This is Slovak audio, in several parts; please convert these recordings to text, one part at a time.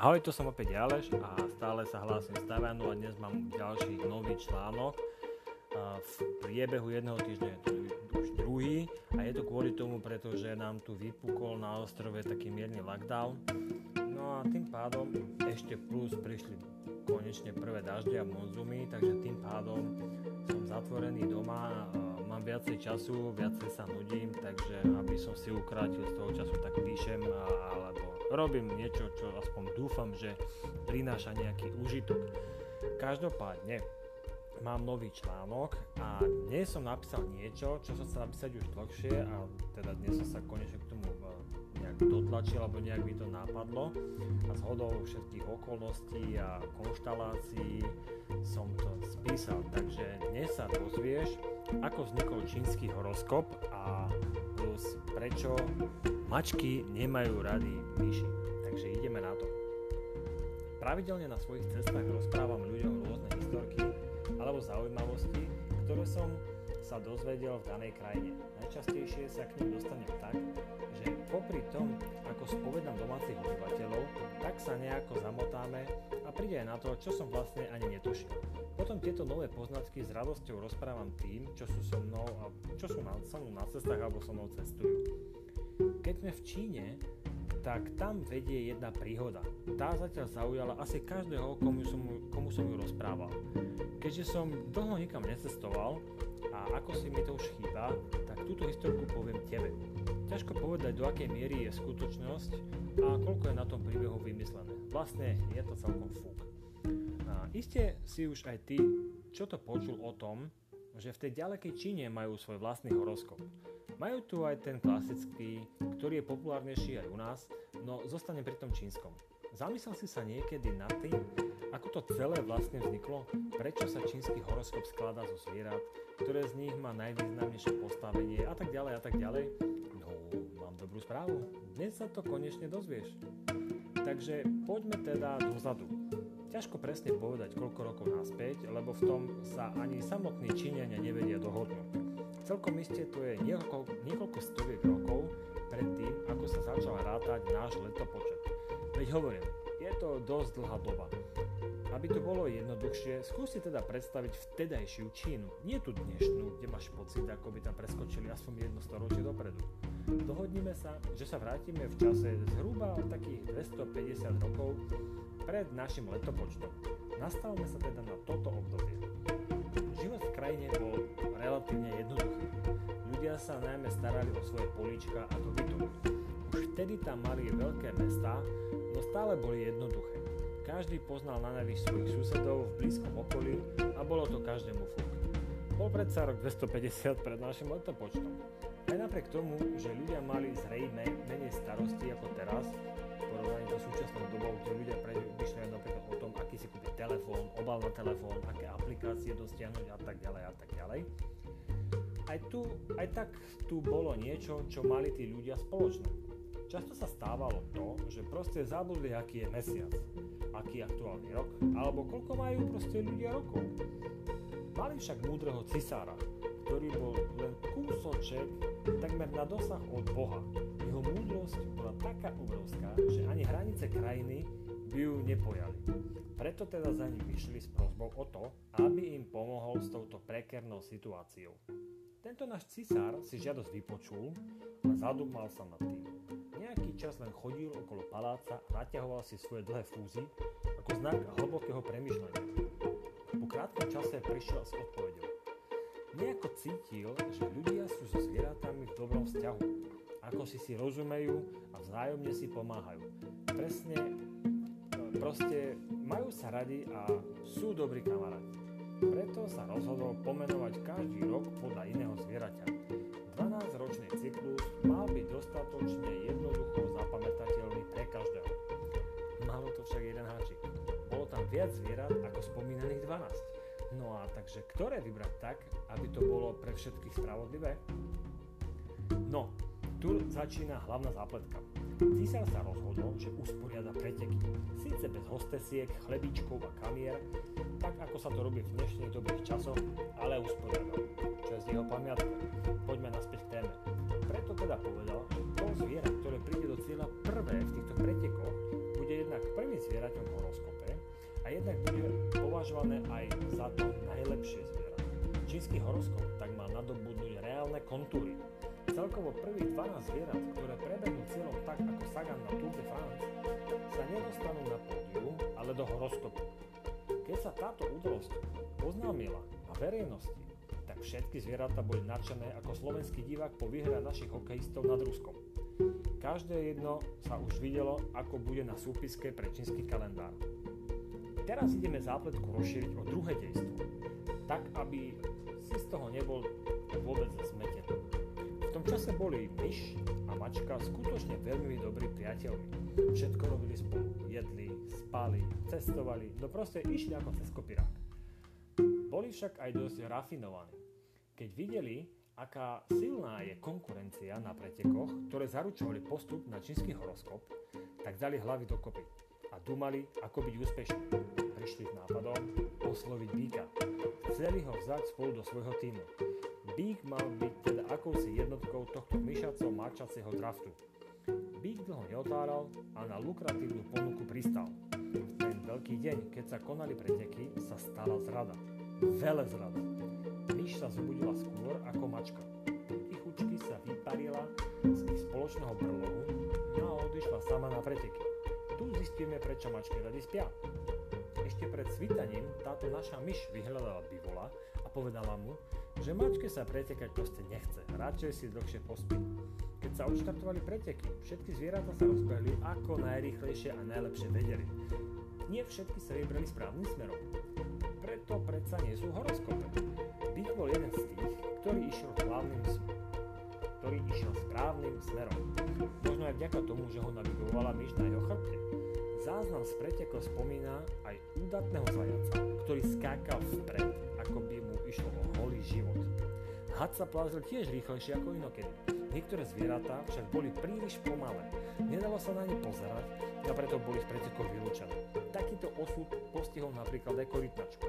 Ahoj, to som opäť Aleš a stále sa hlásim z Tajvanu a dnes mám ďalší nový článok. V priebehu jedného týždňa už druhý a je to kvôli tomu, pretože nám tu vypukol na ostrove taký mierny lockdown. No a tým pádom ešte plus prišli konečne prvé dažde a monzumy, takže tým pádom som zatvorený doma, mám viacej času, viacej sa nudím, takže aby som si ukrátil z toho času, tak píšem alebo robím niečo, čo aspoň dúfam, že prináša nejaký užitok. Každopádne, mám nový článok a dnes som napísal niečo, čo som chcel napísať už dlhšie a teda dnes som sa konečne k tomu e, nejak dotlačil alebo nejak by to napadlo a z hodou všetkých okolností a konštalácií som to spísal. Takže dnes sa dozvieš, ako vznikol čínsky horoskop a plus prečo Mačky nemajú rady myši, takže ideme na to. Pravidelne na svojich cestách rozprávam ľuďom zaujímavosti, ktoré som sa dozvedel v danej krajine. Najčastejšie sa k ním dostanem tak, že popri tom, ako spovedám domácich obyvateľov, tak sa nejako zamotáme a príde aj na to, čo som vlastne ani netušil. Potom tieto nové poznatky s radosťou rozprávam tým, čo sú so mnou a čo sú na, so mnou na cestách alebo so mnou cestujú. Keď sme v Číne, tak tam vedie jedna príhoda. Tá zatiaľ zaujala asi každého, komu som, komu som ju rozprával. Keďže som dlho nikam necestoval a ako si mi to už chýba, tak túto historku poviem tebe. Ťažko povedať, do akej miery je skutočnosť a koľko je na tom príbehu vymyslené. Vlastne je to celkom fúk. A iste si už aj ty, čo to počul o tom, že v tej ďalekej Číne majú svoj vlastný horoskop. Majú tu aj ten klasický, ktorý je populárnejší aj u nás, no zostane pri tom čínskom. Zamyslel si sa niekedy nad tým, ako to celé vlastne vzniklo? Prečo sa čínsky horoskop skladá zo zvierat? Ktoré z nich má najvýznamnejšie postavenie? A tak ďalej a tak ďalej? No, mám dobrú správu. Dnes sa to konečne dozvieš. Takže poďme teda dozadu. Ťažko presne povedať, koľko rokov naspäť, lebo v tom sa ani samotní Číňania nevedia dohodnúť. Celkom iste to je niekoľko, niekoľko stoviek rokov pred tým, ako sa začal rátať náš letopočet. Veď hovorím, je to dosť dlhá doba. Aby to bolo jednoduchšie, skús si teda predstaviť vtedajšiu Čínu, nie tú dnešnú, kde máš pocit, ako by tam preskočili aspoň jedno storočie dopredu. Dohodnime sa, že sa vrátime v čase zhruba takých 250 rokov pred našim letopočtom. Nastavme sa teda na toto obdobie. Život v krajine bol relatívne jednoduchý. Ľudia sa najmä starali o svoje políčka a dobytok. Už vtedy tam mali veľké mestá, no stále boli jednoduché. Každý poznal na najvyš svojich susedov v blízkom okolí a bolo to každému fuk. Bol predsa rok 250 pred našim letopočtom. Aj napriek tomu, že ľudia mali zrejme menej starosti ako teraz, porovnaní so súčasnou dobou, kde ľudia premýšľajú napríklad o tom, aký si kúpiť telefón, obal na telefón, aké aplikácie dosiahnuť a tak ďalej a tak ďalej. Aj, tu, aj tak tu bolo niečo, čo mali tí ľudia spoločné. Často sa stávalo to, že proste zabudli, aký je mesiac, aký je aktuálny rok, alebo koľko majú proste ľudia rokov. Mali však múdreho cisára, ktorý bol len kúsoček takmer na dosah od Boha. Jeho múdrosť bola taká obrovská, že ani hranice krajiny by ju nepojali. Preto teda za ním vyšli s prosbou o to, aby im pomohol s touto prekernou situáciou. Tento náš cisár si žiadosť vypočul a zadúmal sa nad tým. Nejaký čas len chodil okolo paláca a naťahoval si svoje dlhé fúzy ako znak hlbokého premyšľania. Po krátkom čase prišiel s odpovedou. Nejako cítil, že ľudia sú so zvieratami v dobrom vzťahu. Ako si si rozumejú a vzájomne si pomáhajú. Presne, e, proste majú sa radi a sú dobrí kamaráti. Preto sa rozhodol pomenovať každý rok podľa iného zvieraťa. 12-ročný cyklus mal byť dostatočne jednoducho zapamätateľný pre každého. Malo to však jeden háčik. Bolo tam viac zvierat ako spomínaných 12. No a takže ktoré vybrať tak, aby to bolo pre všetkých spravodlivé? No, tu začína hlavná zápletka. Císar sa rozhodol, že usporiada preteky. Síce bez hostesiek, chlebíčkov a kamier, tak ako sa to robí v dnešných dobrých časoch, ale usporiadal. Čo je z jeho pamiatka. Poďme naspäť k téme. Preto teda povedal, že to zviera, ktoré príde do cieľa prvé v týchto pretekoch, bude jednak prvým zvieraťom v horoskope a jednak bude považované aj za to najlepšie zviera. Čínsky horoskop tak má nadobudnúť reálne kontúry, Celkovo prvých 12 zvierat, ktoré prebehnú cieľom tak ako Sagan na Tour de France, sa nedostanú na pódium, ale do horoskopu. Keď sa táto udalosť oznámila na verejnosti, tak všetky zvieratá boli nadšené ako slovenský divák po výhre našich hokejistov nad Ruskom. Každé jedno sa už videlo, ako bude na súpiske pre čínsky kalendár. Teraz ideme zápletku rozšíriť o druhé dejstvo, tak aby si z toho nebol vôbec zmetený. Čase boli myš a mačka skutočne veľmi dobrí priateľmi. Všetko robili spolu, jedli, spali, cestovali, no proste išli ako cez kopirák. Boli však aj dosť rafinovaní. Keď videli, aká silná je konkurencia na pretekoch, ktoré zaručovali postup na čínsky horoskop, tak dali hlavy dokopy a dumali, ako byť úspešní. Prišli s nápadom osloviť býka. Chceli ho vzať spolu do svojho týmu. Bík mal byť teda akousi jednotkou tohto myšaco mačacieho draftu. Bík dlho neotáral a na lukratívnu ponuku pristal. V ten veľký deň, keď sa konali preteky, sa stala zrada. Vele zrada. Myš sa zobudila skôr ako mačka. Tichučky sa vyparila z ich spoločného brlohu no a odišla sama na preteky. Tu zistíme, prečo mačky rady spia. Ešte pred svitaním táto naša myš vyhľadala bivola a povedala mu, že mačke sa pretekať proste nechce, radšej si dlhšie pospí. Keď sa odštartovali preteky, všetky zvieratá sa rozbehli ako najrýchlejšie a najlepšie vedeli. Nie všetky sa vybrali správnym smerom. Preto predsa nie sú horoskope. Byk bol jeden z tých, ktorý išiel hlavným ktorý išiel správnym smerom. Možno aj vďaka tomu, že ho navigovala myš na jeho chrbte. Záznam z pretekov spomína aj údatného zajaca, ktorý skákal vpred, ako by mu išlo o holý život. Had sa plázil tiež rýchlejšie ako inokedy. Niektoré zvieratá však boli príliš pomalé. Nedalo sa na ne pozerať a preto boli z pretekov vylúčené. Takýto osud postihol napríklad aj korytnačku.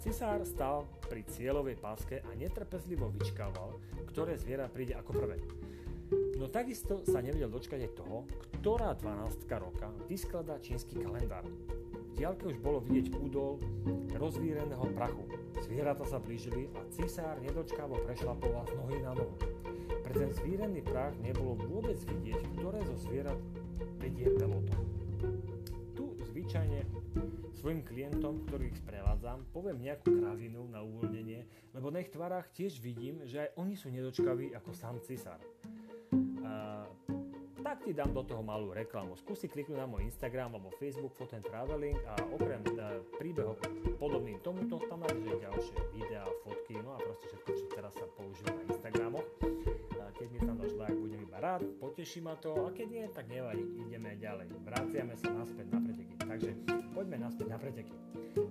Cisár stal pri cieľovej páske a netrpezlivo vyčkával, ktoré zviera príde ako prvé. No takisto sa nevedel dočkať aj toho, ktorá 12 roka vyskladá čínsky kalendár diaľke už bolo vidieť údol rozvíreného prachu. Zvieratá sa blížili a cisár nedočkávo prešlapoval z nohy na nohu. Pre ten zvírený prach nebolo vôbec vidieť, ktoré zo zvierat vedie peloton. Tu zvyčajne svojim klientom, ktorých sprevádzam, poviem nejakú kravinu na uvoľnenie, lebo na ich tvarách tiež vidím, že aj oni sú nedočkaví ako sám cisár tak ti dám do toho malú reklamu. Skúsi kliknúť na môj Instagram alebo Facebook Food and Traveling a okrem e, príbehov podobným tomuto tam nájdeš ďalšie videá, fotky, no a proste všetko, čo teraz sa používa na Instagramoch. A keď mi tam dáš like, budem iba rád, poteší ma to a keď nie, tak nevadí, ideme ďalej. Vraciame sa naspäť na preteky. Takže poďme naspäť na preteky.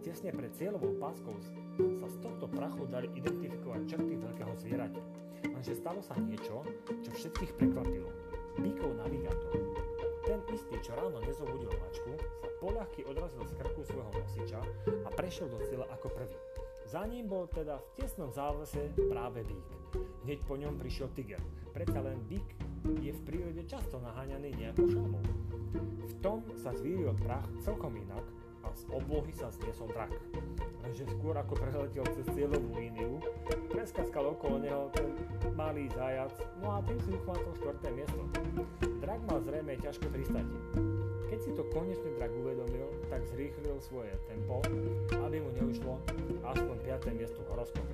Tesne pred cieľovou páskou sa z tohto prachu dali identifikovať črty veľkého zvieraťa. Lenže stalo sa niečo, čo všetkých prekvapilo Bíkov navigátor. Ten istý, čo ráno nezobudil mačku, sa poľahky odrazil z krku svojho nosiča a prešiel do cieľa ako prvý. Za ním bol teda v tesnom závese práve bík. Hneď po ňom prišiel tiger. Predsa len bík je v prírode často naháňaný nejakou šalmou. V tom sa zvíril prach celkom inak a z oblohy sa zniesol drak. Lenže skôr ako preletel cez cieľovú líniu, preskaskal okolo neho ten malý zajac, no a tým si uchvátil štvrté miesto. Drak mal zrejme ťažké pristátie. Keď si to konečne drak uvedomil, tak zrýchlil svoje tempo, aby mu neušlo aspoň 5. miesto v horoskope.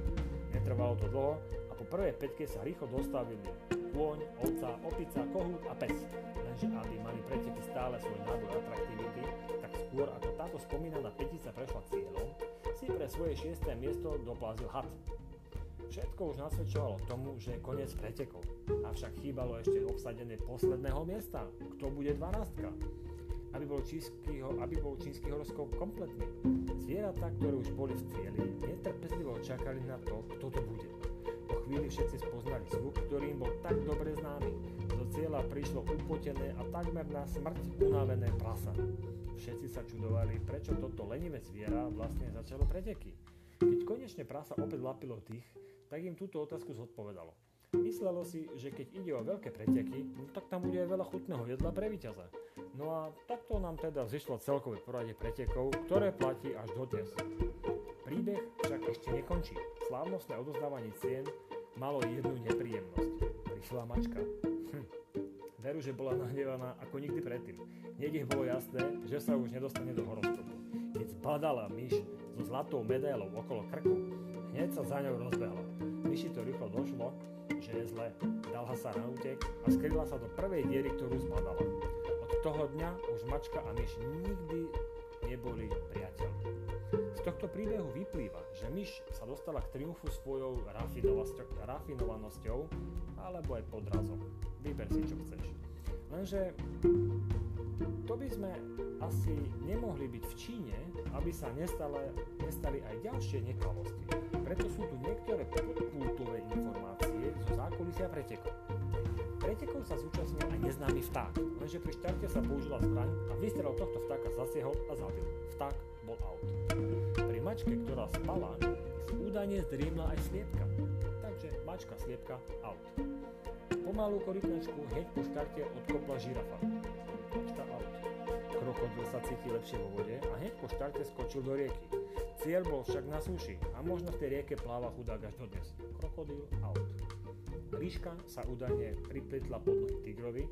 Netrvalo to dlho a po prvej peťke sa rýchlo dostavili kôň, ovca, opica, kohút a pes. Lenže aby mali preteky stále svoj nábor atraktivity, tak skôr ako táto spomínaná petica prešla cieľom, si pre svoje šiesté miesto doplazil had. Všetko už nasvedčovalo tomu, že je koniec pretekov. Avšak chýbalo ešte obsadenie posledného miesta. Kto bude 12? Aby bol, čínsky, aby bol čínsky horoskop kompletný. Zvieratá, ktoré už boli v cieli, netrpezlivo čakali na to, kto to bude chvíli všetci spoznali zvuk, ktorý im bol tak dobre známy. Do cieľa prišlo upotené a takmer na smrť unavené prasa. Všetci sa čudovali, prečo toto lenivé zviera vlastne začalo preteky. Keď konečne prasa opäť lapilo tých, tak im túto otázku zodpovedalo. Myslelo si, že keď ide o veľké preteky, no tak tam bude aj veľa chutného jedla pre víťaza. No a takto nám teda zišlo celkové poradie pretekov, ktoré platí až do dnes. Príbeh však ešte nekončí. Slávnostné odozdávanie cien malo jednu nepríjemnosť. Prišla mačka. Hm. Veru, že bola nahnevaná ako nikdy predtým. Hneď bolo jasné, že sa už nedostane do horoskopu. Keď zbadala myš so zlatou medailou okolo krku, hneď sa za ňou rozbehla. Myši to rýchlo došlo, že je zle. Dala sa na útek a skryla sa do prvej diery, ktorú zbadala. Od toho dňa už mačka a myš nikdy neboli priateľmi. Tohto príbehu vyplýva, že myš sa dostala k triumfu svojou rafinovanosťou alebo aj podrazom. Vyber si, čo chceš. Lenže to by sme asi nemohli byť v Číne, aby sa nestali, nestali aj ďalšie nekalosti. Preto sú tu niektoré podkultové informácie zo zákulisia pretekov. Pretekov sa zúčastnil aj neznámy vták, lenže pri štarte sa použila zbraň a vystrel tohto vtáka zasiehol a zabil. Vták bol out. Pri mačke, ktorá spala, údajne zdriemla aj sliepka. Takže mačka, sliepka, out. Pomalú korytnačku hneď po štarte odkopla žirafa. Mačka out. Krokodil sa cíti lepšie vo vode a hneď po štarte skočil do rieky. Cieľ bol však na súši a možno v tej rieke pláva chudák až dodnes. Krokodil out. Líška sa údajne pripletla pod nohy tigrovi,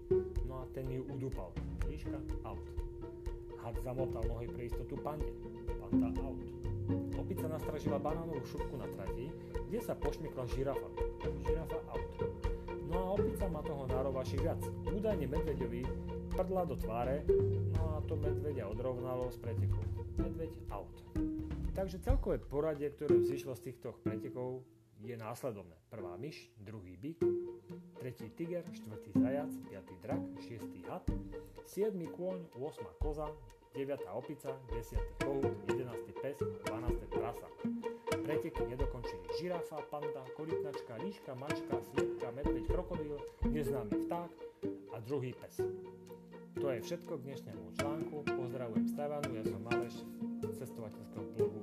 no a ten ju udúpal. Líška out. Had zamotal nohy pre istotu pande. Panda out. Opica nastražila banánovú šupku na trati, kde sa pošmykla žirafa. Žirafa out. No a opica má toho nárovaši viac. Údajne medveďovi prdla do tváre, no a to medveďa odrovnalo z pretekov. Medveď out. Takže celkové poradie, ktoré vzýšlo z týchto pretekov, je následovné. Prvá myš, druhý byk, tretí tiger, štvrtý zajac, piatý drak, šiestý had, siedmy kôň, 8 koza, 9 opica, 10 kohút, 11 pes, 12 prasa. Preteky nedokončili žirafa, panda, korytnačka, líška, mačka, sliepka, medveď, krokodil, neznámy vták a druhý pes. To je všetko k dnešnému článku. Pozdravujem z Tajvanu, ja som Maleš, cestovateľského blogu